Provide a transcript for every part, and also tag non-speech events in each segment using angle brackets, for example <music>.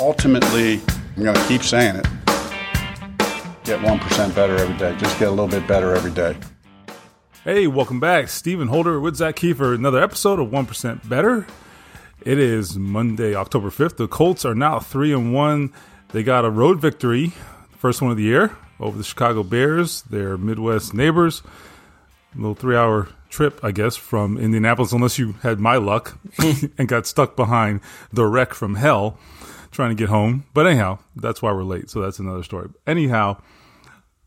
Ultimately, I'm going to keep saying it. Get 1% better every day. Just get a little bit better every day. Hey, welcome back. Stephen Holder with Zak Keefer. Another episode of 1% Better. It is Monday, October 5th. The Colts are now 3 and 1. They got a road victory, first one of the year, over the Chicago Bears, their Midwest neighbors. A little three hour trip, I guess, from Indianapolis, unless you had my luck <laughs> and got stuck behind the wreck from hell trying to get home. But anyhow, that's why we're late. So that's another story. Anyhow,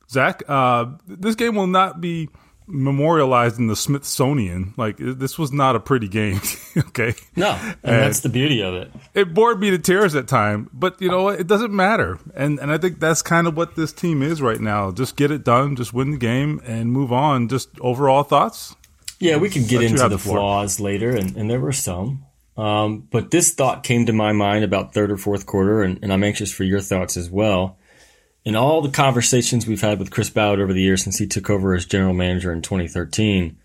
Zak, uh, this game will not be memorialized in the Smithsonian. Like this was not a pretty game. <laughs> okay. No, and, and, that's the beauty of it. It bored me to tears at time, but you know what? It doesn't matter. And and I think that's kind of what this team is right now. Just get it done, just win the game and move on. Just overall thoughts? Yeah, we can get into the, flaws later, and, and there were some. Um, but this thought came to my mind about third or fourth quarter, and, and I'm anxious for your thoughts as well in all the conversations we've had with Chris Ballard over the years since he took over as general manager in 2013,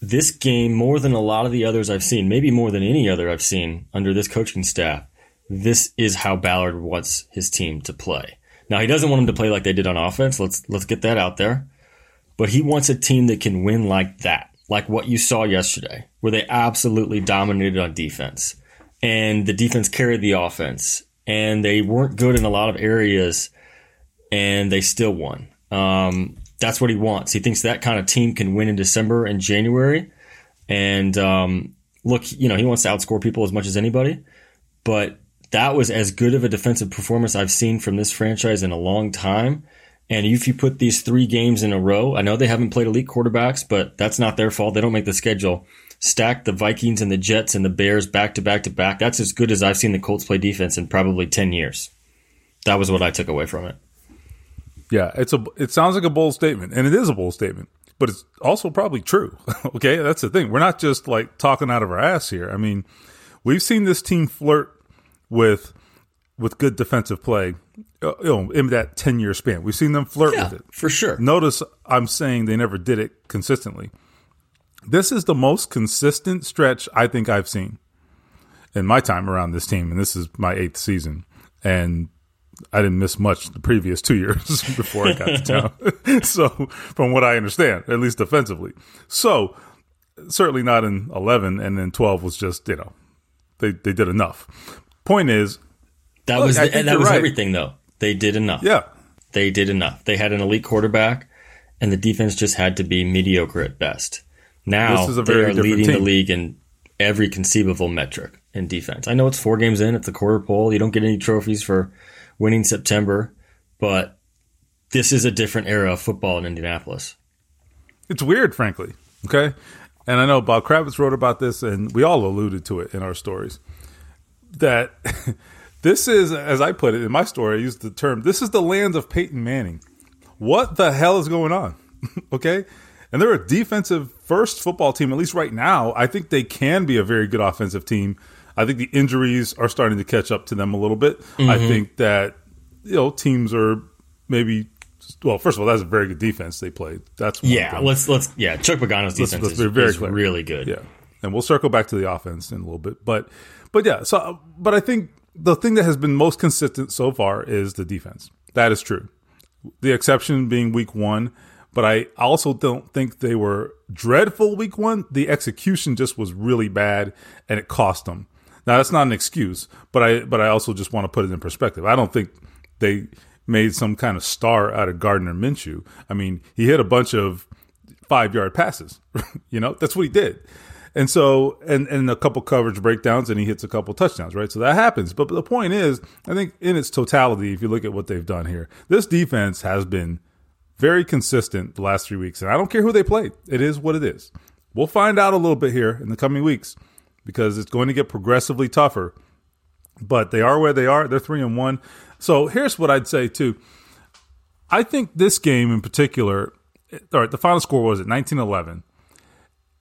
this game, more than a lot of the others I've seen, maybe more than any other I've seen under this coaching staff, this is how Ballard wants his team to play. Now he doesn't want them to play like they did on offense. Let's let's get that out there. But he wants a team that can win like that, like what you saw yesterday, where they absolutely dominated on defense. And the defense carried the offense. And they weren't good in a lot of areas and they still won. Um, that's what he wants. He thinks that kind of team can win in December and January. And um, look, you know, he wants to outscore people as much as anybody, but that was as good of a defensive performance I've seen from this franchise in a long time. And if you put these three games in a row, I know they haven't played elite quarterbacks, but that's not their fault. They don't make the schedule. Stack the Vikings and the Jets and the Bears back to back to back. That's as good as I've seen the Colts play defense in probably 10 years. That was what I took away from it. Yeah, it's a it sounds like a bold statement, and it is a bold statement, but it's also probably true. <laughs> okay, that's the thing. We're not just like talking out of our ass here. I mean, we've seen this team flirt with with good defensive play, uh, you know, in that ten year span. We've seen them flirt yeah, with it for sure. Notice I'm saying they never did it consistently. This is the most consistent stretch I think I've seen in my time around this team, and this is my eighth season. And I didn't miss much the previous two <laughs> years before I got to <laughs> town. <laughs> so, from what I understand, at least defensively. So, certainly not in 11, and then 12 was just, you know, they, they did enough. Point is, that look, was the, that was right. everything, though. They did enough. Yeah. They did enough. They had an elite quarterback, and the defense just had to be mediocre at best. Now, they are leading team. the league in every conceivable metric in defense. I know it's four games in, it's the quarter pole. You don't get any trophies for winning September, but this is a different era of football in Indianapolis. It's weird, frankly. Okay. And I know Bob Kravitz wrote about this, and we all alluded to it in our stories. That <laughs> this is, as I put it in my story, I used the term, this is the land of Peyton Manning. What the hell is going on? <laughs> okay. And they're a defensive first football team, at least right now. I think they can be a very good offensive team I think the injuries are starting to catch up to them a little bit. Mm-hmm. I think that you know teams are maybe well, first of all, that's a very good defense they played. That's yeah. Let's let's yeah. Chuck Pagano's defense let's, let's is, very is really good. Yeah, and we'll circle back to the offense in a little bit, but but yeah. So, but I think the thing that has been most consistent so far is the defense. That is true. The exception being week one, but I also don't think they were dreadful week one. The execution just was really bad, and it cost them. Now that's not an excuse, but I but I also just want to put it in perspective. I don't think they made some kind of star out of Gardner Minshew. I mean, he hit a bunch of five yard passes. <laughs> you know, that's what he did. And so, and, and a couple coverage breakdowns, and he hits a couple touchdowns, right? So that happens. But the point is, I think in its totality, if you look at what they've done here, this defense has been very consistent the last three weeks. And I don't care who they played, it is what it is. We'll find out a little bit here in the coming weeks because it's going to get progressively tougher. But they are where they are. They're three and one. So here's what I'd say too. I think this game in particular, all right, the final score was at 1911.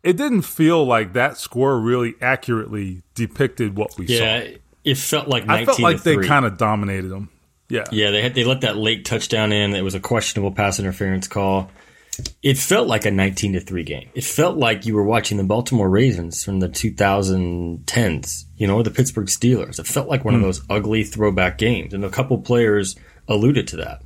It didn't feel like that score really accurately depicted what we yeah, saw. Yeah, it felt like I felt like they kind of dominated them. Yeah. Yeah, they had they let that late touchdown in. It was a questionable pass interference call. It felt like a 19 to 3 game. It felt like you were watching the Baltimore Ravens from the 2010s, you know, the Pittsburgh Steelers. It felt like one of hmm. those ugly throwback games, and a couple players alluded to that.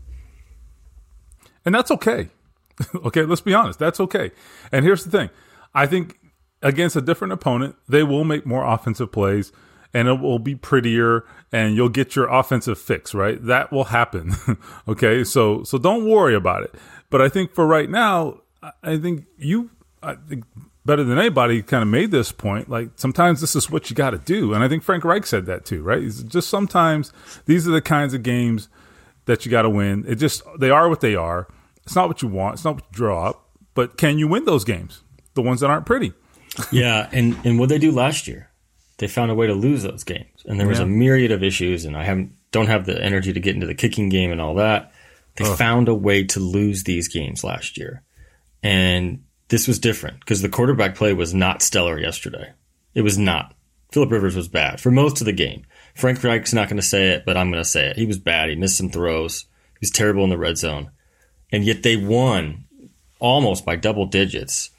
And that's okay. <laughs> okay, let's be honest. That's okay. And here's the thing I think against a different opponent, they will make more offensive plays and it will be prettier and you'll get your offensive fix, right? That will happen. <laughs> okay. So, so don't worry about it. But I think for right now, I think you, I think better than anybody kind of made this point. Like sometimes this is what you got to do. And I think Frank Reich said that too, right? It's just sometimes these are the kinds of games that you got to win. It just, they are what they are. It's not what you want. It's not what you draw up, but can you win those games? The ones that aren't pretty. yeah. And, and what they do last year, they found a way to lose those games. And there was yeah. a myriad of issues and I haven't, don't have the energy to get into the kicking game and all that. They oh. found a way to lose these games last year. And this was different because the quarterback play was not stellar yesterday. It was not. Philip Rivers was bad for most of the game. Frank Reich's not going to say it, but I'm going to say it. He was bad. He missed some throws. He was terrible in the red zone. And yet they won almost by double digits.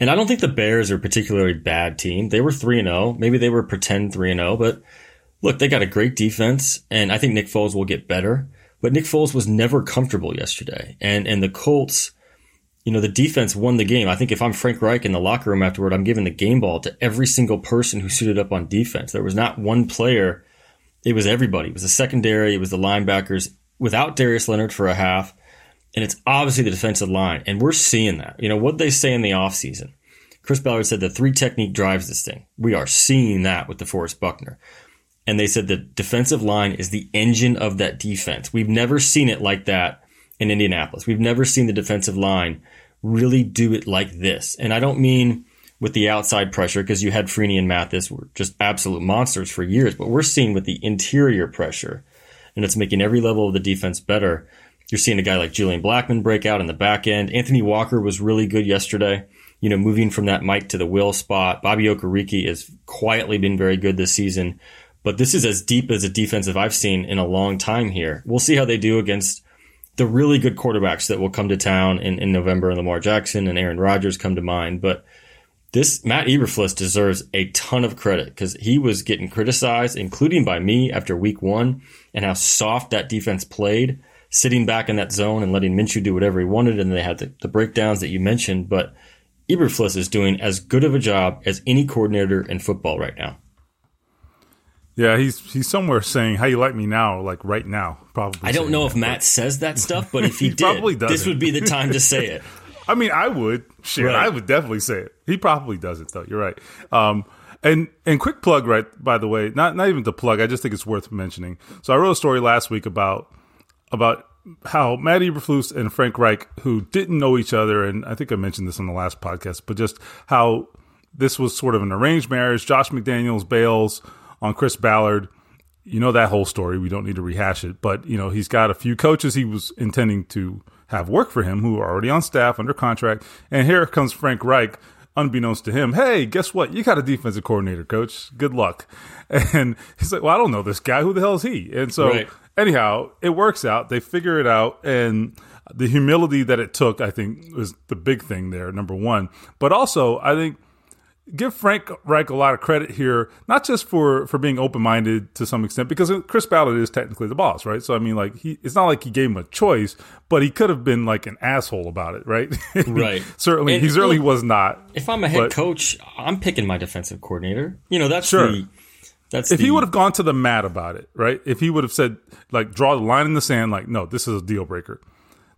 And I don't think the Bears are a particularly bad team. They were 3 and 0. Maybe they were pretend 3 and 0, but look, they got a great defense and I think Nick Foles will get better. But Nick Foles was never comfortable yesterday. And and the Colts, you know, the defense won the game. I think if I'm Frank Reich in the locker room afterward, I'm giving the game ball to every single person who suited up on defense. There was not one player. It was everybody. It was the secondary. It was the linebackers without Darius Leonard for a half. And it's obviously the defensive line. And we're seeing that. You know, what they say in the offseason. Chris Ballard said the three technique drives this thing. We are seeing that with DeForest Buckner and they said the defensive line is the engine of that defense. We've never seen it like that in Indianapolis. We've never seen the defensive line really do it like this. And I don't mean with the outside pressure because you had Freeney and Mathis were just absolute monsters for years, but we're seeing with the interior pressure and it's making every level of the defense better. You're seeing a guy like Julian Blackmon break out in the back end. Anthony Walker was really good yesterday. You know, moving from that Mike to the Will spot. Bobby Okereke has quietly been very good this season. But this is as deep as a defensive I've seen in a long time here. We'll see how they do against the really good quarterbacks that will come to town in, in November and Lamar Jackson and Aaron Rodgers come to mind. But this Matt Eberflus deserves a ton of credit because he was getting criticized, including by me after week one and how soft that defense played, sitting back in that zone and letting Minshew do whatever he wanted. And they had the, the breakdowns that you mentioned. But Eberflus is doing as good of a job as any coordinator in football right now. Yeah, he's he's somewhere saying how you like me now, like right now, probably. I don't know that, if Matt says that stuff, but if <laughs> he, he did, this would be the time to say it. <laughs> I mean, I would. Sure, right. I would definitely say it. He probably does it though. You're right. Um, and and quick plug, right? By the way, not not even the plug. I just think it's worth mentioning. So I wrote a story last week about about how Matt Eberflus and Frank Reich, who didn't know each other, and I think I mentioned this on the last podcast, but just how this was sort of an arranged marriage. Josh McDaniels bails on Chris Ballard. You know that whole story. We don't need to rehash it, but you know he's got a few coaches he was intending to have work for him who are already on staff under contract. And here comes Frank Reich, unbeknownst to him. Hey, guess what? You got a defensive coordinator, coach. Good luck. <laughs> And he's like, well, I don't know this guy. Who the hell is he? And so, right. Anyhow, it works out. They figure it out, and the humility that it took, I think, was the big thing there. Number one, but also I think give Frank Reich a lot of credit here, not just for for being open minded to some extent, because Chris Ballard is technically the boss, right? So I mean, like he, it's not like he gave him a choice, but he could have been like an asshole about it, right? <laughs> Right. certainly, and he certainly was not. If I'm a head but, coach, I'm picking my defensive coordinator. You know, that's sure. The, that's if the, he would have gone to the mat about it, right? If he would have said, like, draw the line in the sand, like, no, this is a deal breaker.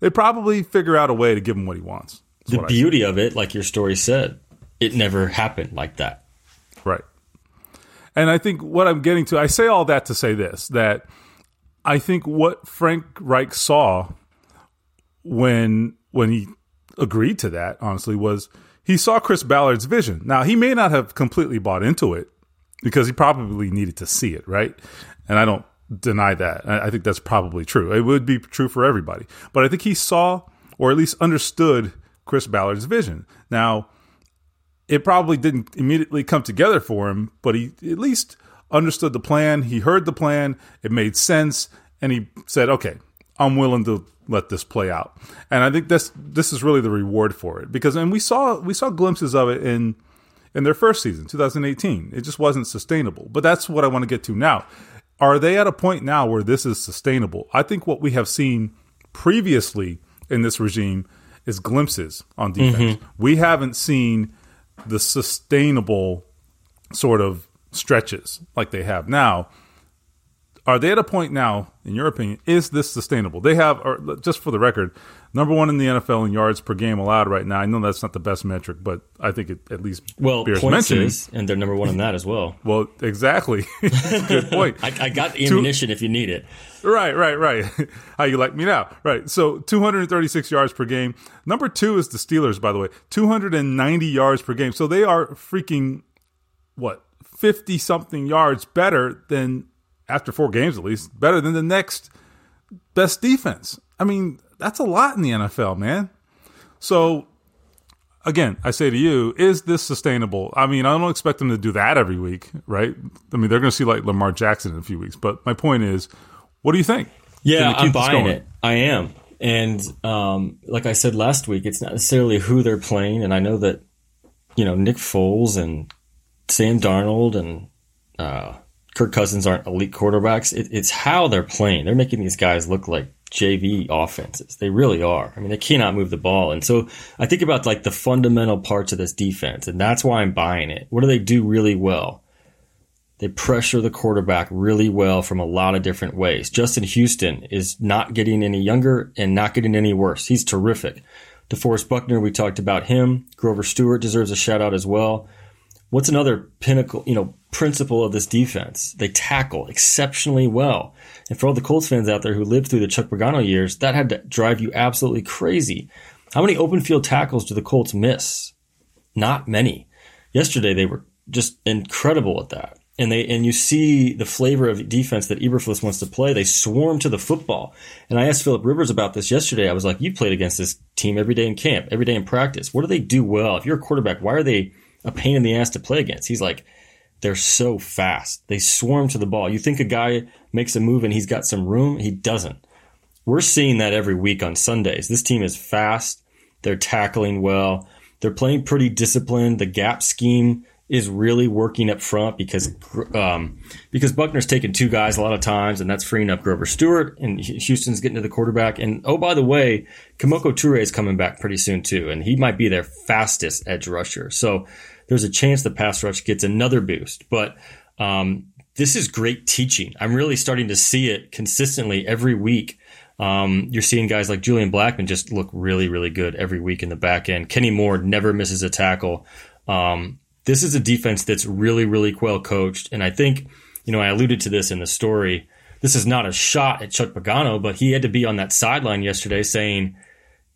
They'd probably figure out a way to give him what he wants. The beauty of it, like your story said, it never happened like that. Right. And I think what I'm getting to, I say all that to say this that I think what Frank Reich saw when when he agreed to that, honestly, was he saw Chris Ballard's vision. Now, he may not have completely bought into it because he probably needed to see it, right? And I don't deny that. I think that's probably true. It would be true for everybody. But I think he saw or at least understood Chris Ballard's vision. Now, it probably didn't immediately come together for him, but he at least understood the plan. He heard the plan, it made sense, and he said, "Okay, I'm willing to let this play out." And I think this this is really the reward for it because and we saw we saw glimpses of it in in their first season, 2018. It just wasn't sustainable. But that's what I want to get to now. Are they at a point now where this is sustainable? I think what we have seen previously in this regime is glimpses on defense. Mm-hmm. We haven't seen the sustainable sort of stretches like they have now. Are they at a point now, in your opinion, is this sustainable? They have, or just for the record, number one in the NFL in yards per game allowed right now. I know that's not the best metric, but I think it at least well bears points. Is, and they're number one in that as well. <laughs> well, exactly. <laughs> Good point. <laughs> I, I, got the ammunition Two, if you need it. Right, right, right. How you like me now? Right. So 236 yards per game. Number two is the Steelers, by the way, 290 yards per game. So they are freaking what 50 something yards better than after four games at least, better than the next best defense. I mean, that's a lot in the NFL, man. So again, I say to you, is this sustainable? I mean, I don't expect them to do that every week, right? I mean, they're going to see like Lamar Jackson in a few weeks, but my point is, what do you think? Yeah, I'm buying it. I am. And um, like I said last week, it's not necessarily who they're playing. And I know that, you know, Nick Foles and Sam Darnold and uh, Kirk Cousins aren't elite quarterbacks. It, it's how they're playing. They're making these guys look like JV offenses. They really are. I mean, they cannot move the ball. And so I think about like the fundamental parts of this defense, and that's why I'm buying it. What do they do really well? They pressure the quarterback really well from a lot of different ways. Justin Houston is not getting any younger and not getting any worse. He's terrific. DeForest Buckner, we talked about him. Grover Stewart deserves a shout out as well. What's another pinnacle, you know, principle of this defense? They tackle exceptionally well. And for all the Colts fans out there who lived through the Chuck Pagano years, that had to drive you absolutely crazy. How many open field tackles do the Colts miss? Not many. Yesterday they were just incredible at that. And they and you see the flavor of defense that Eberflus wants to play. They swarm to the football. And I asked Philip Rivers about this yesterday. I was like, "You played against this team every day in camp, every day in practice. What do they do well? If you're a quarterback, why are they a pain in the ass to play against?" He's like, "They're so fast. They swarm to the ball. You think a guy makes a move and he's got some room. He doesn't. We're seeing that every week on Sundays. This team is fast. They're tackling well. They're playing pretty disciplined. The gap scheme is really working up front because um, because Buckner's taking two guys a lot of times, and that's freeing up Grover Stewart, and Houston's getting to the quarterback. And oh, by the way, Kemoko Turay is coming back pretty soon too, and he might be their fastest edge rusher. So there's a chance the pass rush gets another boost. But um, this is great teaching. I'm really starting to see it consistently every week. Um, you're seeing guys like Julian Blackmon just look really, really good every week in the back end. Kenny Moore never misses a tackle. Um, this is a defense that's really, really well coached. And I think, you know, I alluded to this in the story. This is not a shot at Chuck Pagano, but he had to be on that sideline yesterday saying,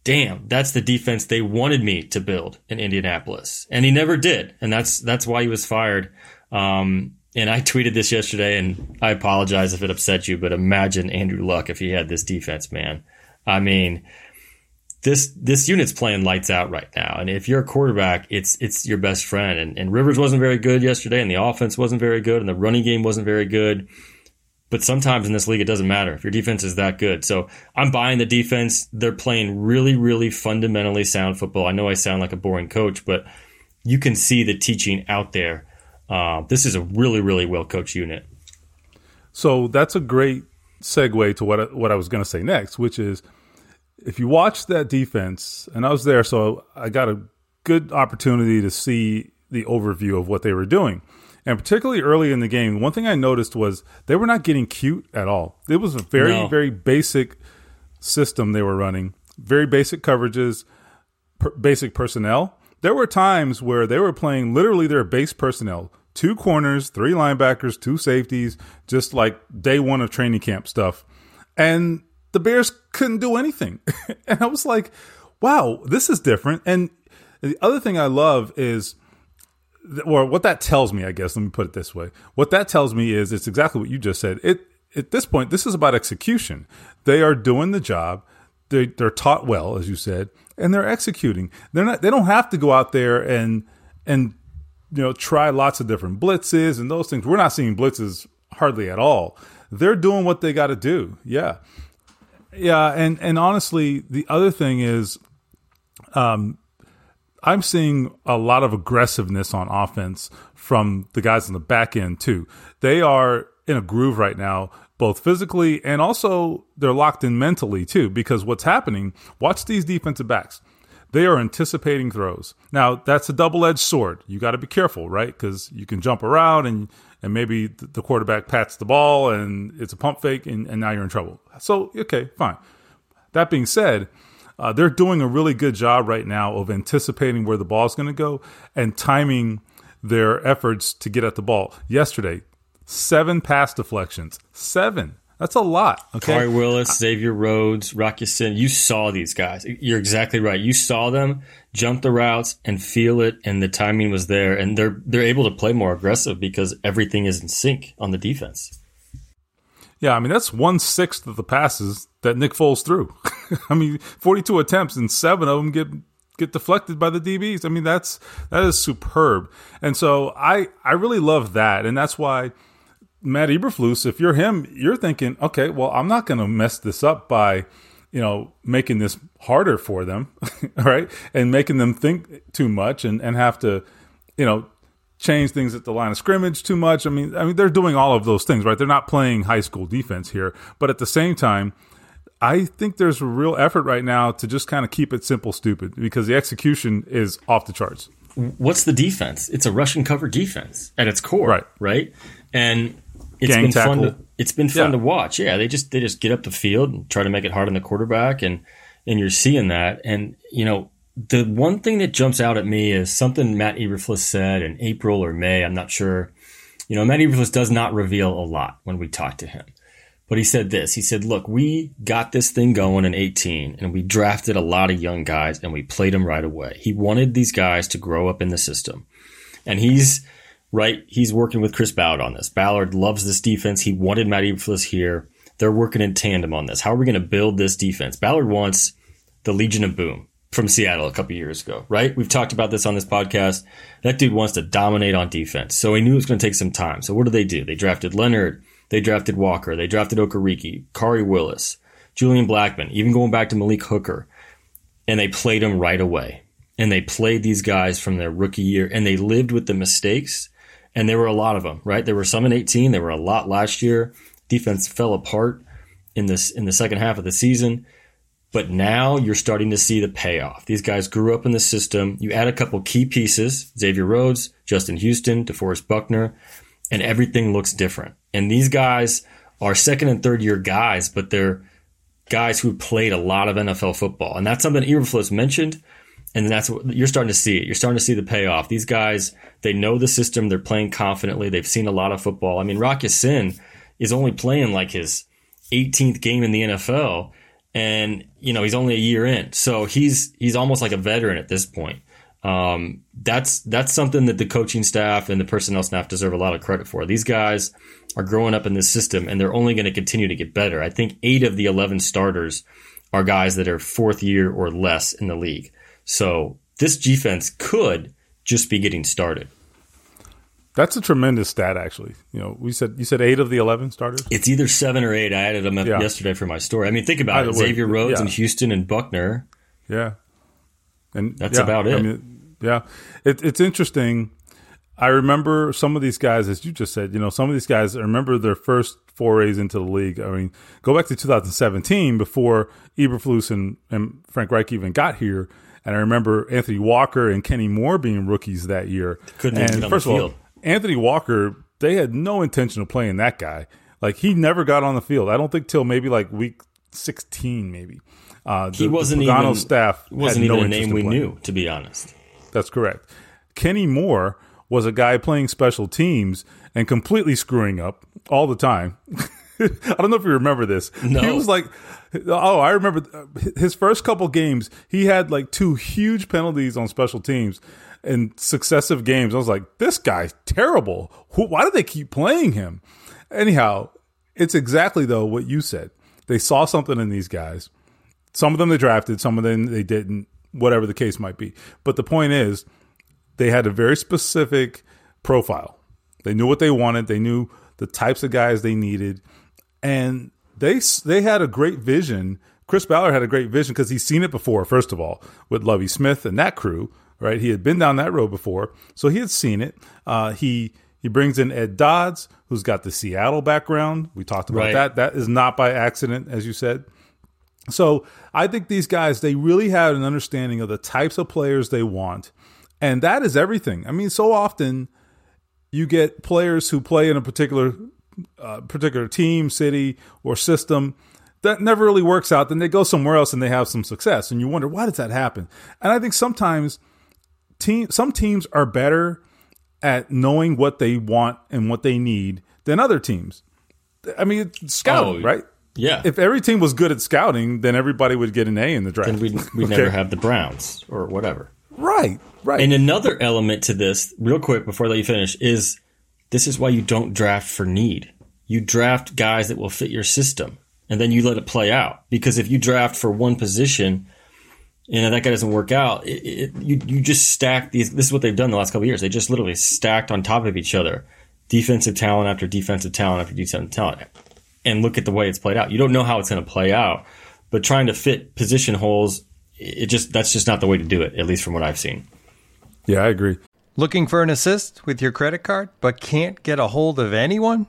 damn, that's the defense they wanted me to build in Indianapolis. And he never did. And that's, that's why he was fired. Um, and I tweeted this yesterday, and I apologize if it upset you, but imagine Andrew Luck if he had this defense, man. I mean, this this unit's playing lights out right now, and if you're a quarterback, it's it's your best friend. And, and Rivers wasn't very good yesterday, and the offense wasn't very good, and the running game wasn't very good. But sometimes in this league, it doesn't matter if your defense is that good. So I'm buying the defense. They're playing really, really fundamentally sound football. I know I sound like a boring coach, but you can see the teaching out there uh, this is a really, really well coached unit. So that's a great segue to what what I was going to say next, which is if you watch that defense, and I was there, so I got a good opportunity to see the overview of what they were doing. And particularly early in the game, one thing I noticed was they were not getting cute at all. It was a very, no. very basic system they were running, very basic coverages, per- basic personnel. There were times where they were playing literally their base personnel, two corners, three linebackers, two safeties, just like day one of training camp stuff. And the Bears couldn't do anything. <laughs> and I was like, wow, this is different. And the other thing I love is, or what that tells me, I guess. Let me put it this way: what that tells me is it's exactly what you just said. It at this point, this is about execution. They are doing the job. They they're taught well, as you said, and they're executing. They're not. They don't have to go out there and and you know try lots of different blitzes and those things. We're not seeing blitzes hardly at all. They're doing what they got to do. Yeah, yeah, and and honestly, the other thing is, um, I'm seeing a lot of aggressiveness on offense from the guys on the back end too. They are in a groove right now, both physically and also they're locked in mentally too. Because what's happening? Watch these defensive backs. They are anticipating throws. Now that's a double edged sword. You got to be careful, right? Because you can jump around and and maybe the quarterback pats the ball and it's a pump fake and, and now you're in trouble. So, okay, fine. That being said, uh, they're doing a really good job right now of anticipating where the ball is going to go and timing their efforts to get at the ball. Yesterday, seven pass deflections. Seven. That's a lot. Okay. Khari Willis, Xavier Rhodes, Rock Ya-Sin. You saw these guys. You're exactly right. You saw them jump the routes and feel it, and the timing was there, and they're they're able to play more aggressive because everything is in sync on the defense. Yeah, I mean that's one sixth of the passes that Nick Foles threw. <laughs> I mean, forty-two attempts and seven of them get get deflected by the DBs. I mean that's that is superb, and so I I really love that, and that's why Matt Eberflus, if you're him, you're thinking, okay, well, I'm not going to mess this up by, you know, making this harder for them, <laughs> right? And making them think too much and, and have to, you know, change things at the line of scrimmage too much. I mean, I mean, they're doing all of those things, right? They're not playing high school defense here, but at the same time, I think there's a real effort right now to just kind of keep it simple, stupid, because the execution is off the charts. What's the defense? It's a rush and cover defense at its core, right? Right, and it's Gang been tackle. fun. To, it's been fun Yeah. to watch. Yeah, they just they just get up the field and try to make it hard on the quarterback, and and you're seeing that. And you know, the one thing that jumps out at me is something Matt Eberflus said in April or May. I'm not sure. You know, Matt Eberflus does not reveal a lot when we talk to him. But he said this. He said, "Look, we got this thing going in 18, and we drafted a lot of young guys, and we played them right away. He wanted these guys to grow up in the system, and he's right. He's working with Chris Ballard on this. Ballard loves this defense. He wanted Matt Eberflus here. They're working in tandem on this. How are we going to build this defense? Ballard wants the Legion of Boom from Seattle a couple years ago, right? We've talked about this on this podcast. That dude wants to dominate on defense. So he knew it was going to take some time. So what did they do? They drafted Leonard. They drafted Walker. They drafted Okereke, Khari Willis, Julian Blackmon, even going back to Malik Hooker. And they played them right away. And they played these guys from their rookie year and they lived with the mistakes. And there were a lot of them, right? There were some in 18. There were a lot last year. Defense fell apart in this, in the second half of the season. But now you're starting to see the payoff. These guys grew up in the system. You add a couple key pieces, Xavier Rhodes, Justin Houston, DeForest Buckner, and everything looks different. And these guys are second and third year guys, but they're guys who played a lot of NFL football. And that's something Eberflus mentioned. And that's what you're starting to see it. You're starting to see the payoff. These guys, they know the system. They're playing confidently. They've seen a lot of football. I mean, Rock Sin is only playing like his 18th game in the NFL and you know he's only a year in. So he's he's almost like a veteran at this point. Um, that's that's something that the coaching staff and the personnel staff deserve a lot of credit for. These guys are growing up in this system and they're only going to continue to get better. I think eight of the 11 starters are guys that are fourth year or less in the league. So this defense could just be getting started That's a tremendous stat, actually. You know, we said you said eight of the eleven starters. it's either seven or eight i added them up Yeah. yesterday for my story i mean think about Either it way, xavier rhodes yeah. and houston and buckner Yeah, and That's yeah, about I it. mean, yeah, it, it's interesting. I remember some of these guys, as you just said. You know, some of these guys. I remember their first forays into the league. I mean, go back to 2017 before Eberflus and, and Frank Reich even got here. And I remember Anthony Walker and Kenny Moore being rookies that year. Couldn't even and get on the first of all. Anthony Walker, they had no intention of playing that guy. Like he never got on the field. I don't think till maybe like week 16, maybe. Uh, he the- the wasn't Pagano even staff wasn't had no even a name we playing. knew to be honest That's correct. Kenny Moore was a guy playing special teams and completely screwing up all the time. <laughs> I don't know if you remember this. No. He was like, oh, I remember his first couple games. He had like two huge penalties on special teams in successive games. I was like, this guy's terrible. Why do they keep playing him? Anyhow, it's exactly though what you said. They saw something in these guys. Some of them they drafted, some of them they didn't. Whatever the case might be. But the point is, they had a very specific profile. They knew what they wanted. They knew the types of guys they needed, and they they had a great vision. Chris Ballard had a great vision because he's seen it before. First of all, with Lovie Smith and that crew, right? He had been down that road before, so he had seen it. Uh, he he brings in Ed Dodds, who's got the Seattle background. We talked about right. that. That is not by accident, as you said. So I think these guys they really had an understanding of the types of players they want, and that is everything. I mean, so often you get players who play in a particular uh, particular team, city, or system that never really works out. Then they go somewhere else and they have some success, and you wonder why does that happen? And I think sometimes team some teams are better at knowing what they want and what they need than other teams. I mean, scouting, oh, right? Yeah. If every team was good at scouting, then everybody would get an A in the draft. Then we'd, we'd <laughs> okay. never have the Browns or whatever. Right. Right. And another element to this, real quick before I let you finish, is this is why you don't draft for need. You draft guys that will fit your system, and then you let it play out. Because if you draft for one position, and that guy doesn't work out, it, it, you you just stack these. This is what they've done the last couple years. They just literally stacked on top of each other, defensive talent after defensive talent after defensive talent, and look at the way it's played out. You don't know how it's going to play out, but trying to fit position holes, it just that's just not the way to do it. At least from what I've seen. Yeah, I agree. Looking for an assist with your credit card, but can't get a hold of anyone?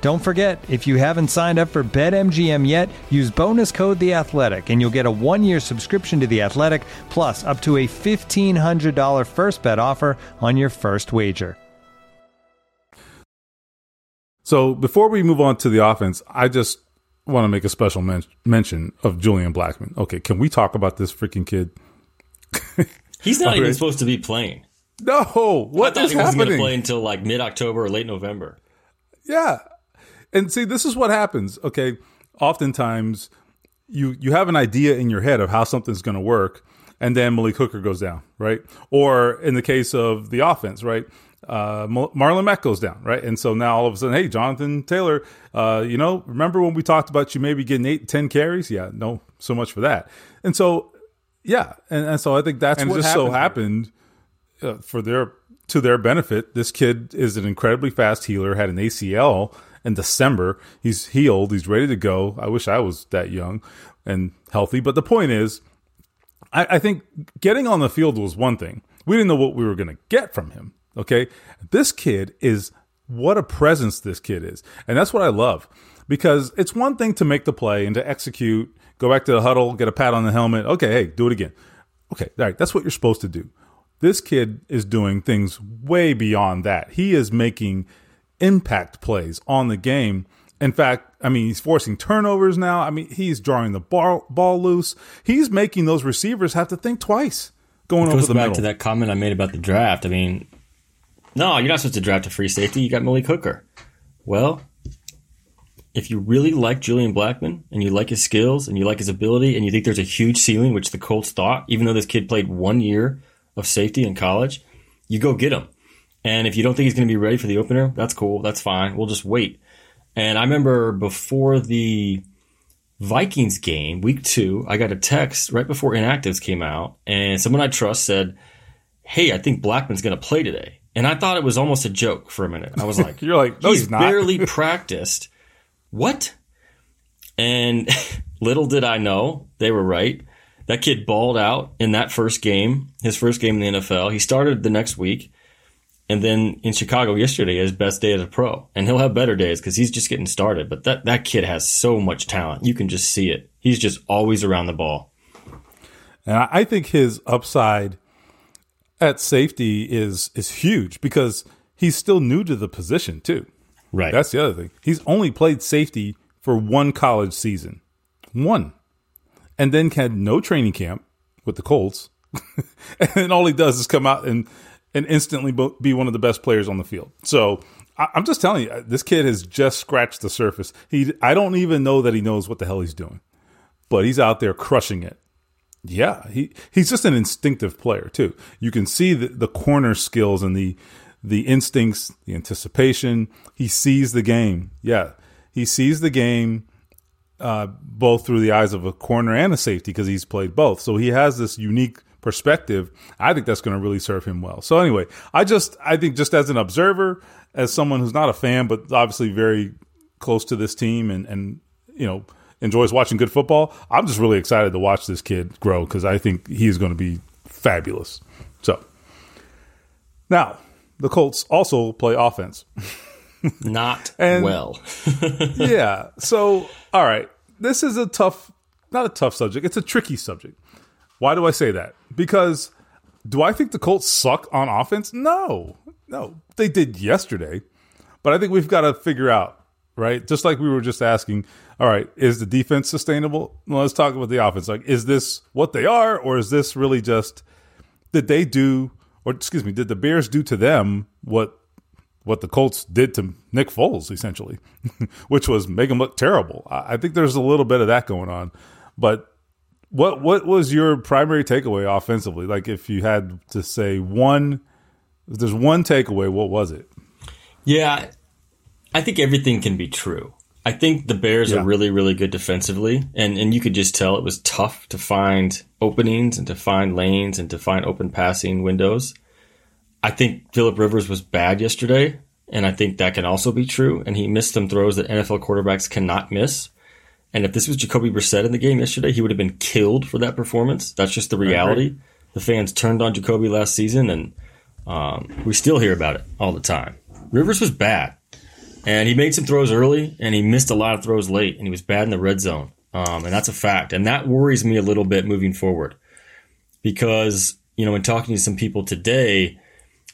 Don't forget, if you haven't signed up for BetMGM yet, use bonus code The Athletic, and you'll get a one-year subscription to The Athletic, plus up to a fifteen hundred dollar first bet offer on your first wager. So before we move on to the offense, I just want to make a special men- mention of Julian Blackmon. Okay, can we talk about this freaking kid? <laughs> He's not even supposed to be playing. No, what I thought is he happening? wasn't going to play until like mid October or late November. Yeah, and see, this is what happens. Okay, oftentimes you you have an idea in your head of how something's going to work, and then Malik Hooker goes down, right? Or in the case of the offense, right? Uh, Marlon Mack goes down, right? And so now all of a sudden, hey, Jonathan Taylor, uh, you know, remember when we talked about you maybe getting eight, ten carries? Yeah, no, so much for that. And so, yeah, and, and so I think that's and what just so happened uh, for their to their benefit. This kid is an incredibly fast healer, had an ACL in December. He's healed. He's ready to go. I wish I was that young and healthy. But the point is, I, I think getting on the field was one thing. We didn't know what we were going to get from him. Okay. This kid is what a presence this kid is. And that's what I love because it's one thing to make the play and to execute, go back to the huddle, get a pat on the helmet. Okay. Hey, do it again. Okay. All right. That's what you're supposed to do. This kid is doing things way beyond that. He is making impact plays on the game In fact, I mean, he's forcing turnovers now. I mean, he's drawing the ball, ball loose. He's making those receivers have to think twice going it over the back middle. to that comment I made about the draft. I mean, no, you're not supposed to draft a free safety. You got Malik Hooker. Well, if you really like Julian Blackmon and you like his skills and you like his ability and you think there's a huge ceiling, which the Colts thought, even though this kid played one year of safety in college, you go get him. And if you don't think he's going to be ready for the opener, that's cool. That's fine. We'll just wait. And I remember before the Vikings game, week two, I got a text right before inactives came out, and someone I trust said, Hey, I think Blackmon's going to play today. And I thought it was almost a joke for a minute. I was like, <laughs> You're like, no, he's, he's barely <laughs> practiced. What? And <laughs> little did I know, they were right. That kid balled out in that first game, his first game in the NFL. He started the next week. And then in Chicago yesterday, his best day as a pro. And he'll have better days because he's just getting started. But that, that kid has so much talent. You can just see it. He's just always around the ball. And I think his upside at safety is is huge because he's still new to the position too. Right. That's the other thing. He's only played safety for one college season. One. And then had no training camp with the Colts. <laughs> and all he does is come out and and instantly be one of the best players on the field. So I'm just telling you, this kid has just scratched the surface. He, I don't even know that he knows what the hell he's doing, but he's out there crushing it. Yeah, he he's just an instinctive player too. You can see the, the corner skills and the the instincts, the anticipation. He sees the game. Yeah, he sees the game uh, both through the eyes of a corner and a safety because he's played both. So he has this unique perspective, I think that's going to really serve him well. So anyway, I just I think just as an observer, as someone who's not a fan but obviously very close to this team and and you know enjoys watching good football, I'm just really excited to watch this kid grow because I think he is going to be fabulous. So now the Colts also play offense. <laughs> Not <laughs> And- well. <laughs> yeah. So, all right. This is a tough, not a tough subject. It's a tricky subject. Why do I say that? Because do I think the Colts suck on offense? No. No. They did yesterday. But I think we've got to figure out, right? Just like we were just asking, all right, is the defense sustainable? Well, let's talk about the offense. Like, is this what they are, or is this really just did they do, or excuse me, did the Bears do to them what what the Colts did to Nick Foles, essentially, <laughs> which was make him look terrible. I think there's a little bit of that going on. But what what was your primary takeaway offensively? Like if you had to say one, if there's one takeaway, what was it? Yeah, I think everything can be true. I think the Bears Yeah. are really, really good defensively, and and you could just tell it was tough to find openings and to find lanes and to find open passing windows. I think Philip Rivers was bad yesterday, and I think that can also be true. And he missed some throws that NFL quarterbacks cannot miss. And if this was Jacoby Brissett in the game yesterday, he would have been killed for that performance. That's just the reality. The fans turned on Jacoby last season, and um, we still hear about it all the time. Rivers was bad, and he made some throws early, and he missed a lot of throws late, and he was bad in the red zone, um, and that's a fact. And that worries me a little bit moving forward, because you know, in talking to some people today,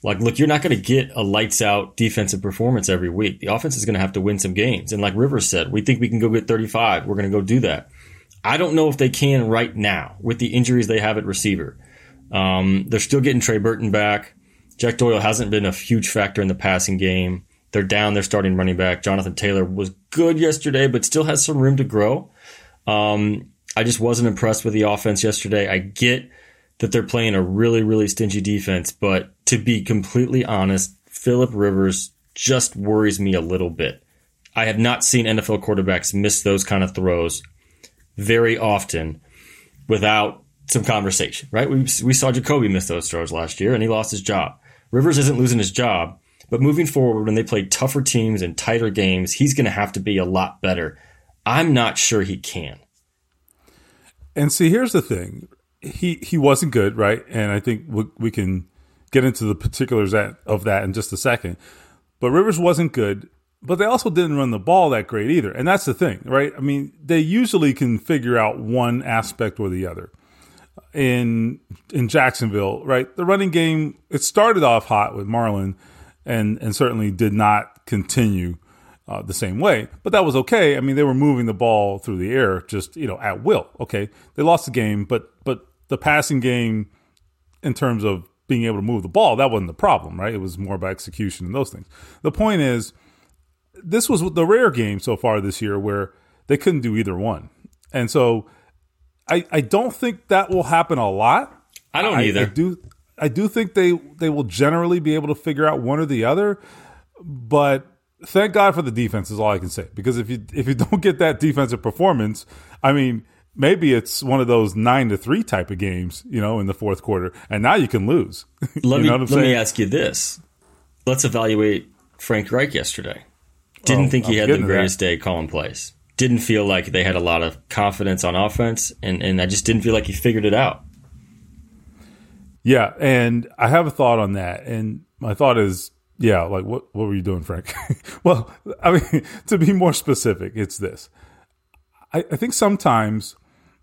like, look, you're not going to get a lights out defensive performance every week. The offense is going to have to win some games, and like Rivers said, we think we can go get 35. We're going to go do that. I don't know if they can right now with the injuries they have at receiver. Um, they're still getting Trey Burton back. Jack Doyle hasn't been a huge factor in the passing game. They're down They're starting running back. Jonathan Taylor was good yesterday, but still has some room to grow. Um, I just wasn't impressed with the offense yesterday. I get that they're playing a really, really stingy defense, but to be completely honest, Philip Rivers just worries me a little bit. I have not seen NFL quarterbacks miss those kind of throws very often without some conversation, right? We, we saw Jacoby miss those throws last year and he lost his job. Rivers isn't losing his job, but moving forward, when they play tougher teams and tighter games, he's going to have to be a lot better. I'm not sure he can. And see, here's the thing: he he wasn't good, right? And I think we, we can get into the particulars that, of that in just a second. But Rivers wasn't good, but they also didn't run the ball that great either. And that's the thing, right? I mean, they usually can figure out one aspect or the other. In in Jacksonville, right? The running game it started off hot with Marlon, and and certainly did not continue. uh, the same way, but that was okay. I mean, they were moving the ball through the air just you know at will. Okay, they lost the game, but but the passing game in terms of being able to move the ball that wasn't the problem, right? It was more about execution and those things. The point is, this was the rare game so far this year where they couldn't do either one, and so I I don't think that will happen a lot. I don't either. I, I do I do think they they will generally be able to figure out one or the other, but thank God for the defense is all I can say because if you if you <laughs> don't get that defensive performance, I mean maybe it's one of those nine to three type of games, you know, in the fourth quarter, and now you can lose. <laughs> Let me let saying? me ask you this: Let's evaluate Frank Reich yesterday. Didn't oh, think he I'm had the greatest day calling plays. Didn't feel like they had a lot of confidence on offense, and and I just didn't feel like he figured it out. Yeah, and I have a thought on that, and my thought is yeah, like what what were you doing, Frank? <laughs> well, I mean, <laughs> to be more specific, it's this. I, I think sometimes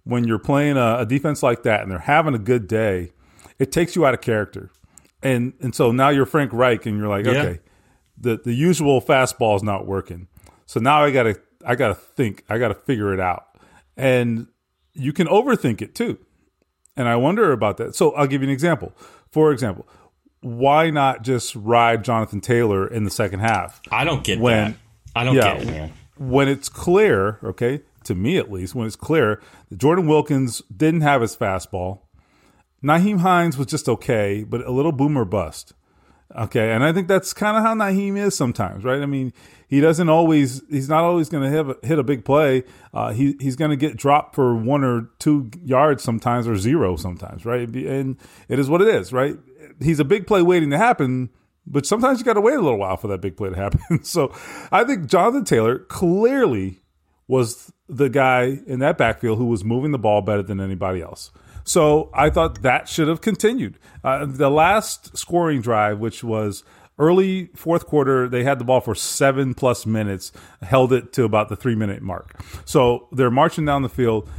when you're playing a, a, defense like that and they're having a good day, it takes you out of character. And and so now you're Frank Reich and you're like, yeah. okay, the the usual fastball is not working. So now I gotta I gotta think, I gotta figure it out. And you can overthink it too. And I wonder about that. So I'll give you an example. For example, why not just ride Jonathan Taylor in the second half? I don't get when, that. I don't yeah, get it, man. When it's clear, okay, to me at least, when it's clear that Jordan Wilkins didn't have his fastball, Nyheim Hines was just okay, but a little boomer bust. Okay, and I think that's kind of how Nyheim is sometimes, right? I mean, he doesn't always, he's not always going to hit a big play. Uh, he, he's going to get dropped for one or two yards sometimes or zero sometimes, right? And it is what it is, right? he's a big play waiting to happen, but sometimes you got to wait a little while for that big play to happen. <laughs> so I think Jonathan Taylor clearly was the guy in that backfield who was moving the ball better than anybody else. So I thought that should have continued. Uh, the last scoring drive, which was early fourth quarter, they had the ball for seven plus minutes, held it to about the three minute mark. So they're marching down the field.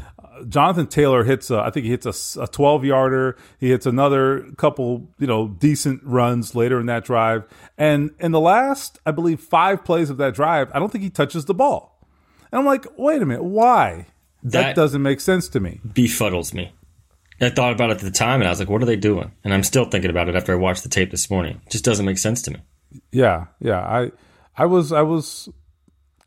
Jonathan Taylor hits, a, I think he hits a, a 12 yarder. He hits another couple, you know, decent runs later in that drive. And in the last, I believe, five plays of that drive, I don't think he touches the ball. And I'm like, wait a minute, why? That, that doesn't make sense to me. Befuddles me. I thought about it at the time and I was like, what are they doing? And I'm still thinking about it after I watched the tape this morning. It just doesn't make sense to me. Yeah, yeah. I I was I was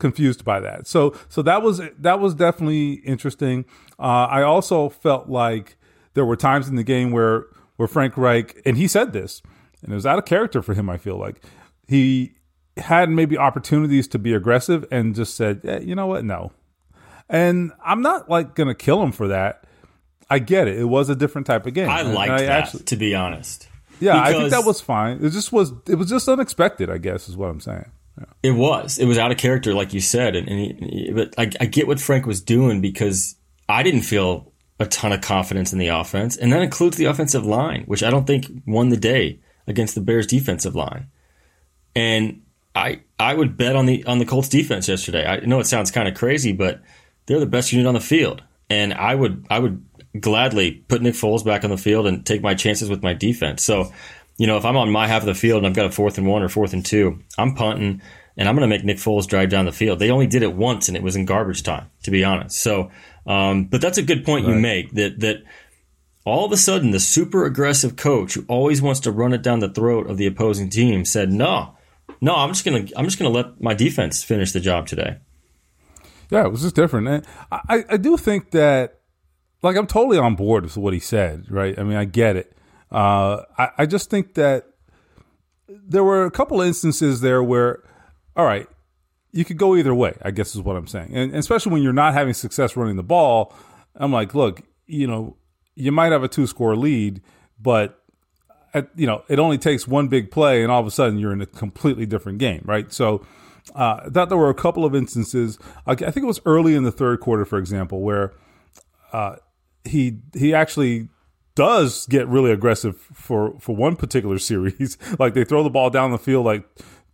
confused by that. So so that was that was definitely interesting. Uh, I also felt like there were times in the game where where Frank Reich and he said this, and it was out of character for him. I feel like he had maybe opportunities to be aggressive and just said, eh, you know what, no. And I'm not like gonna kill him for that. I get it. It was a different type of game. I liked I that, actually, to be honest. Yeah, because I think that was fine. It just was. It was just unexpected. I guess is what I'm saying. It was. It was out of character, like you said. And, and he, but I, I get what Frank was doing because I didn't feel a ton of confidence in the offense, and that includes the offensive line, which I don't think won the day against the Bears' defensive line. And I I would bet on the on the Colts defense yesterday. I know it sounds kind of crazy, but they're the best unit on the field, and I would I would gladly put Nick Foles back on the field and take my chances with my defense. So you know, if I'm on my half of the field and I've got a fourth and one or fourth and two, I'm punting and I'm going to make Nick Foles drive down the field. They only did it once and it was in garbage time, to be honest. So, um, but that's a good point right. you make that, that all of a sudden the super aggressive coach who always wants to run it down the throat of the opposing team said, no, no, I'm just to, I'm just to let my defense finish the job today. Yeah, it was just different. And I, I do think that, like, I'm totally on board with what he said, right? I mean, I get it. Uh, I, I just think that there were a couple instances there where, all right, you could go either way. I guess is what I'm saying, and, and especially when you're not having success running the ball. I'm like, look, you know, you might have a two score lead, but you know, it only takes one big play, and all of a sudden you're in a completely different game, right? So. Uh, I thought there were a couple of instances. I think it was early in the third quarter, for example, where uh, he he actually does get really aggressive for for one particular <laughs> series. like they throw the ball down the field like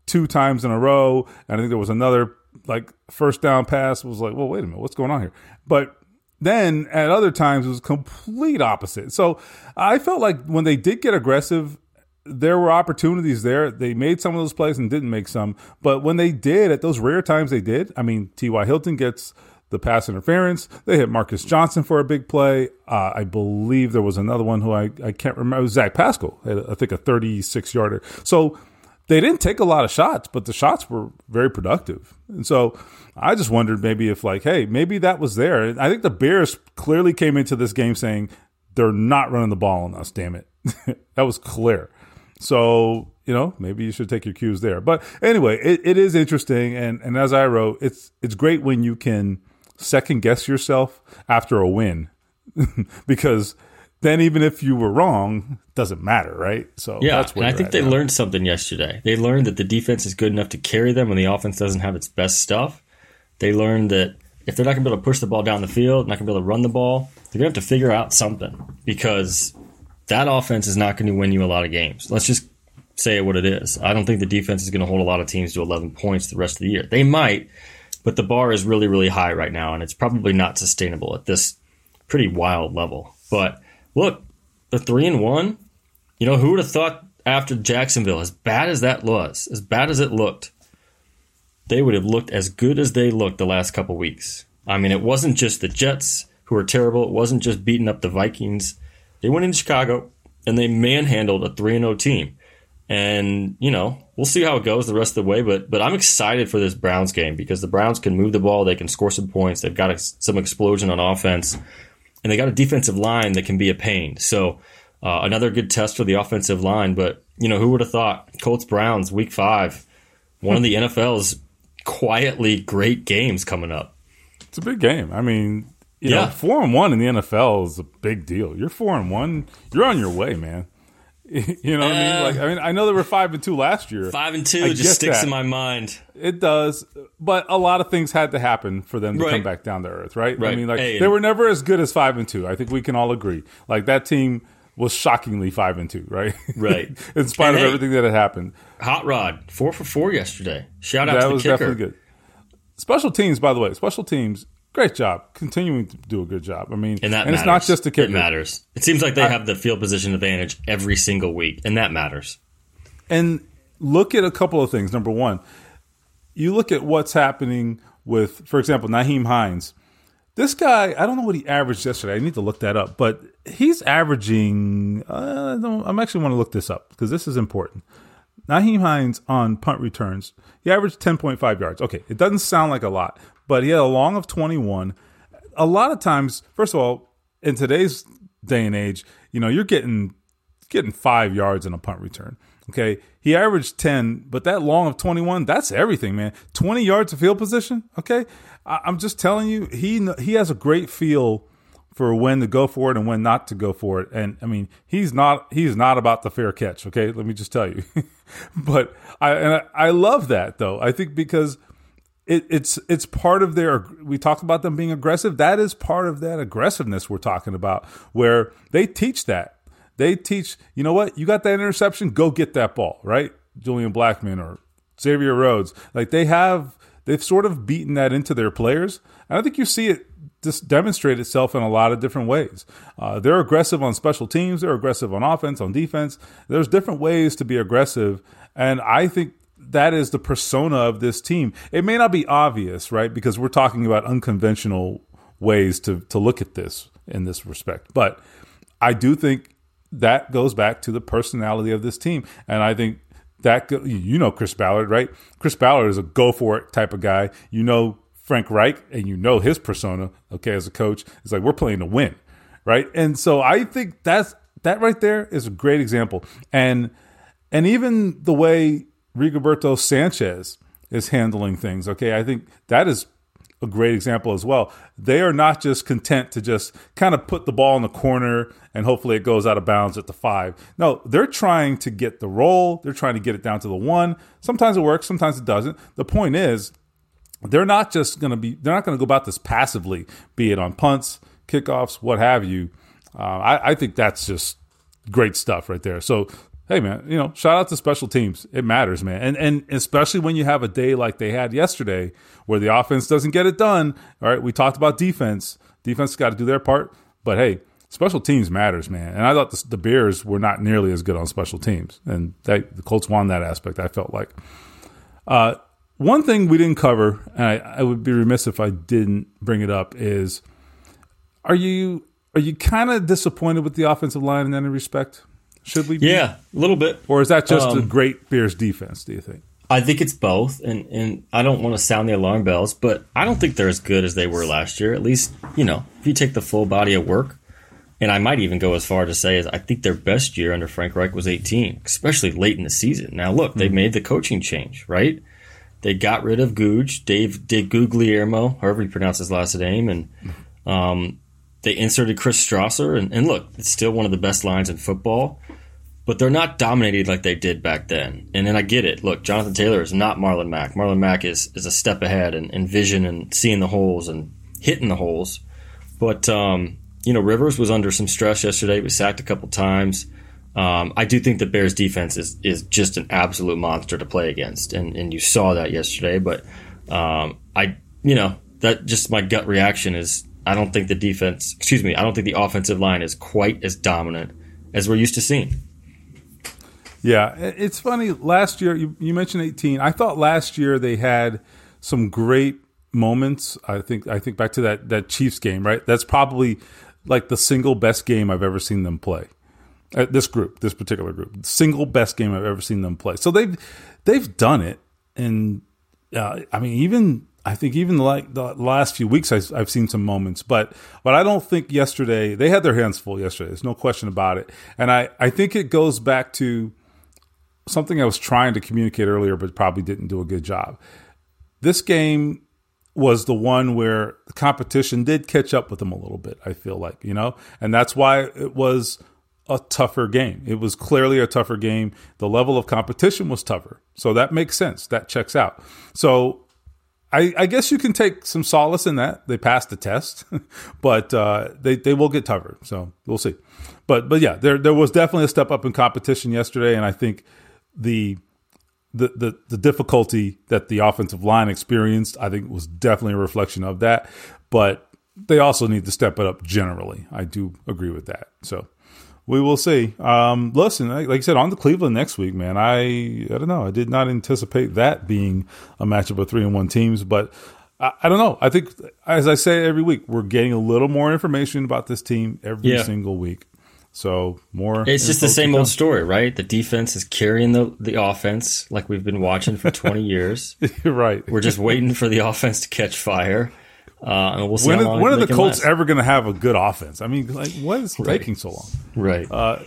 two times in a row, and I think there was another like first down pass was like, well, wait a minute, what's going on here? But then at other times it was complete opposite. So I felt like when they did get aggressive, there were opportunities there. They made some of those plays and didn't make some. But when they did, at those rare times they did, I mean, T.Y. Hilton gets the pass interference. They hit Marcus Johnson for a big play. Uh, I believe there was another one who I, I can't remember. It was Zach Pascal, I think a 36 yarder. So they didn't take a lot of shots, but the shots were very productive. And so I just wondered maybe if, like, hey, maybe that was there. I think the Bears clearly came into this game saying they're not running the ball on us, damn it. <laughs> that was clear. So, you know, maybe you should take your cues there. But anyway, it, it is interesting. And, and as I wrote, it's, it's great when you can second guess yourself after a win <laughs> because then even if you were wrong, doesn't matter, right? So yeah, that's and I think they now. learned something yesterday. They learned that the defense is good enough to carry them when the offense doesn't have its best stuff. They learned that if they're not going to be able to push the ball down the field, not going to be able to run the ball, they're going to have to figure out something because that offense is not going to win you a lot of games. Let's just say what it is. I don't think the defense is going to hold a lot of teams to 11 points the rest of the year. They might, but the bar is really, really high right now, and it's probably not sustainable at this pretty wild level. But look, the three and one, you know, who would have thought after Jacksonville, as bad as that was, as bad as it looked, they would have looked as good as they looked the last couple weeks. I mean, it wasn't just the Jets who were terrible. It wasn't just beating up the Vikings. They went into Chicago and they manhandled a 3 0 team. And, you know, we'll see how it goes the rest of the way. But but I'm excited for this Browns game because the Browns can move the ball. They can score some points. They've got some explosion on offense. And they got a defensive line that can be a pain. So uh, another good test for the offensive line. But, you know, who would have thought Colts Browns week five, one of the <laughs> NFL's quietly great games coming up. It's a big game. I mean, you yeah. know, four and one in the NFL is a big deal. You're four and one. You're on your way, man. <laughs> you know what uh, I mean? Like, I mean, I know they were five and two last year. Five and two I just sticks that. in my mind. It does, but a lot of things had to happen for them to right. come back down to earth, right? right. I mean, like hey, they were never as good as five and two. I think we can all agree. Like that team was shockingly five and two, right? Right. <laughs> in spite and of hey, everything that had happened. Hot Rod, four for four yesterday. Shout out that to the was kicker. definitely good. Special teams, by the way, special teams great job, continuing to do a good job. I mean, and, that and it's not just the kicker. It matters. It seems like they I, have the field position advantage every single week, and that matters. And look at a couple of things. Number one, you look at what's happening with, for example, Nyheim Hines. This guy, I don't know what he averaged yesterday. I need to look that up, but he's averaging. Uh, I'm actually want to look this up because this is important. Nyheim Hines on punt returns, he averaged 10.5 yards. Okay, it doesn't sound like a lot, but he had a long of 21. A lot of times, first of all, in today's day and age, you know, you're getting getting five yards in a punt return. Okay. He averaged 10, but that long of 21, that's everything, man. 20 yards of field position. Okay. I, am just telling you, he, he has a great feel for when to go for it and when not to go for it. And I mean, he's not, he's not about the fair catch. Okay. Let me just tell you, <laughs> but I, and I, I love that though. I think because it, it's it's part of their. We talk about them being aggressive. That is part of that aggressiveness we're talking about, where they teach that. They teach. You know what? You got that interception. Go get that ball, right? Julian Blackmon or Xavier Rhodes. Like they have. They've sort of beaten that into their players. And I think you see it just demonstrate itself in a lot of different ways. Uh, they're aggressive on special teams. They're aggressive on offense, on defense. There's different ways to be aggressive, and I think that is the persona of this team. It may not be obvious, right? Because we're talking about unconventional ways to to look at this in this respect. But I do think that goes back to the personality of this team, and I think that you know Chris Ballard, right? Chris Ballard is a go for it type of guy. You know Frank Reich, and you know his persona. Okay, as a coach, it's like we're playing to win, right? And so I think that's that right there is a great example, and and even the way Rigoberto Sanchez is handling things. Okay, I think that is a great example as well. They are not just content to just kind of put the ball in the corner and hopefully it goes out of bounds at the five. No, they're trying to get the roll. They're trying to get it down to the one. Sometimes it works, sometimes it doesn't. The point is, they're not just going to be, they're not going to go about this passively, be it on punts, kickoffs, what have you. Uh, I, I think that's just great stuff right there. So hey man, you know, shout out to special teams. It matters, man. And and especially when you have a day like they had yesterday where the offense doesn't get it done. All right, we talked about defense. Defense got to do their part, but hey, special teams matters, man. And I thought the, the Bears were not nearly as good on special teams, and that, the Colts won that aspect. I felt like. Uh, one thing we didn't cover, and I, I would be remiss if I didn't bring it up, is are you are you kind of disappointed with the offensive line in any respect? Should we? Be? Yeah, a little bit. Or is that just um, a great Bears defense? Do you think? I think it's both, and and I don't want to sound the alarm bells, but I don't think they're as good as they were last year. At least, you know, if you take the full body of work, and I might even go as far to say as I think their best year under Frank Reich was 18, especially late in the season. Now, look, they mm-hmm. made the coaching change, right? They got rid of Googe, Dave DeGuglielmo, however you pronounce his last name, and um, they inserted Chris Strausser. And, and look, it's still one of the best lines in football but they're not dominated like they did back then. And then I get it. Look, Jonathan Taylor is not Marlon Mack. Marlon Mack is, is a step ahead in, vision and seeing the holes and hitting the holes. But, um, you know, Rivers was under some stress yesterday. He was sacked a couple times. Um, I do think the Bears defense is, is just an absolute monster to play against. And, and you saw that yesterday. But um, I, you know, that just my gut reaction is I don't think the defense, excuse me, I don't think the offensive line is quite as dominant as we're used to seeing. Yeah, it's funny. Last year, you, you mentioned 18. I thought last year they had some great moments. I think I think back to that that Chiefs game, right? That's probably like the single best game I've ever seen them play. Uh, this group, this particular group, single best game I've ever seen them play. So they've they've done it, and uh, I mean, even I think even like the last few weeks, I've, I've, seen some moments, but but I don't think yesterday they had their hands full yesterday. There's no question about it, and I I think it goes back to something I was trying to communicate earlier, but probably didn't do a good job. This game was the one where the competition did catch up with them a little bit, I feel like, you know, and that's why it was a tougher game. It was clearly a tougher game. The level of competition was tougher. So that makes sense. That checks out. So I, I guess you can take some solace in that. They passed the test, <laughs> but uh, they, they will get tougher. So we'll see. But but yeah, there there was definitely a step up in competition yesterday, and I think the the, the the difficulty that the offensive line experienced, I think, was definitely a reflection of that. But they also need to step it up generally. I do agree with that. So we will see. Um, listen, like I said, on the Cleveland next week, man. I I don't know. I did not anticipate that being a matchup of three and one teams, but I, I, don't know. I think, as I say every week, we're getting a little more information about this team every yeah. single week. So more. It's just the same old story, right? The defense is carrying the the offense like we've been watching for 20 <laughs> years. right. We're just waiting for the <laughs> offense to catch fire. Uh, and we'll see when, how long when are the Colts last. ever going to have a good offense? I mean, like, what is right. taking so long? Right. Uh,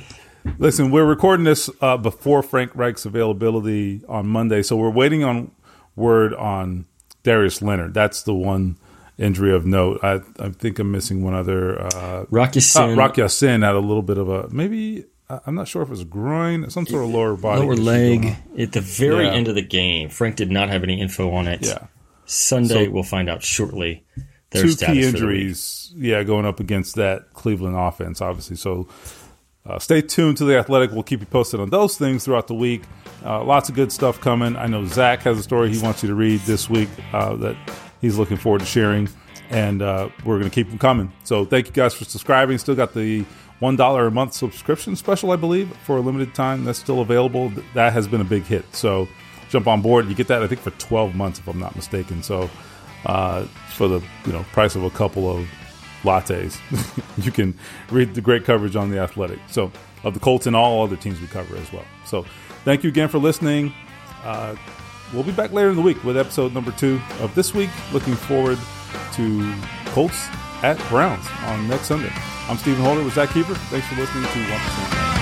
listen, we're recording this uh, before Frank Reich's availability on Monday, so we're waiting on word on Darius Leonard. That's the one injury of note. I, I think I'm missing one other. Uh, Rock Ya-Sin. Uh, Rock Ya-Sin had a little bit of a maybe. I'm not sure if it was groin, some sort of lower body, lower leg. At the very yeah. end of the game, Frank did not have any info on it. Yeah. Sunday, so, we'll find out shortly. two key injuries, yeah, going up against that Cleveland offense, obviously. So uh, stay tuned to the Athletic. We'll keep you posted on those things throughout the week. Uh, lots of good stuff coming. I know Zak has a story he wants you to read this week uh, that he's looking forward to sharing. And uh, we're going to keep them coming. So thank you guys for subscribing. Still got the $1 a month subscription special, I believe, for a limited time. That's still available. That has been a big hit. So jump on board. You get that, I think, for 12 months, if I'm not mistaken. So uh, for the you know price of a couple of lattes, <laughs> you can read the great coverage on the Athletic. So of the Colts and all other teams we cover as well. So thank you again for listening. Uh, we'll be back later in the week with episode number two of this week. Looking forward to Colts at Browns on next Sunday. I'm Stephen Holder with Zak Keefer. Thanks for listening to 1%.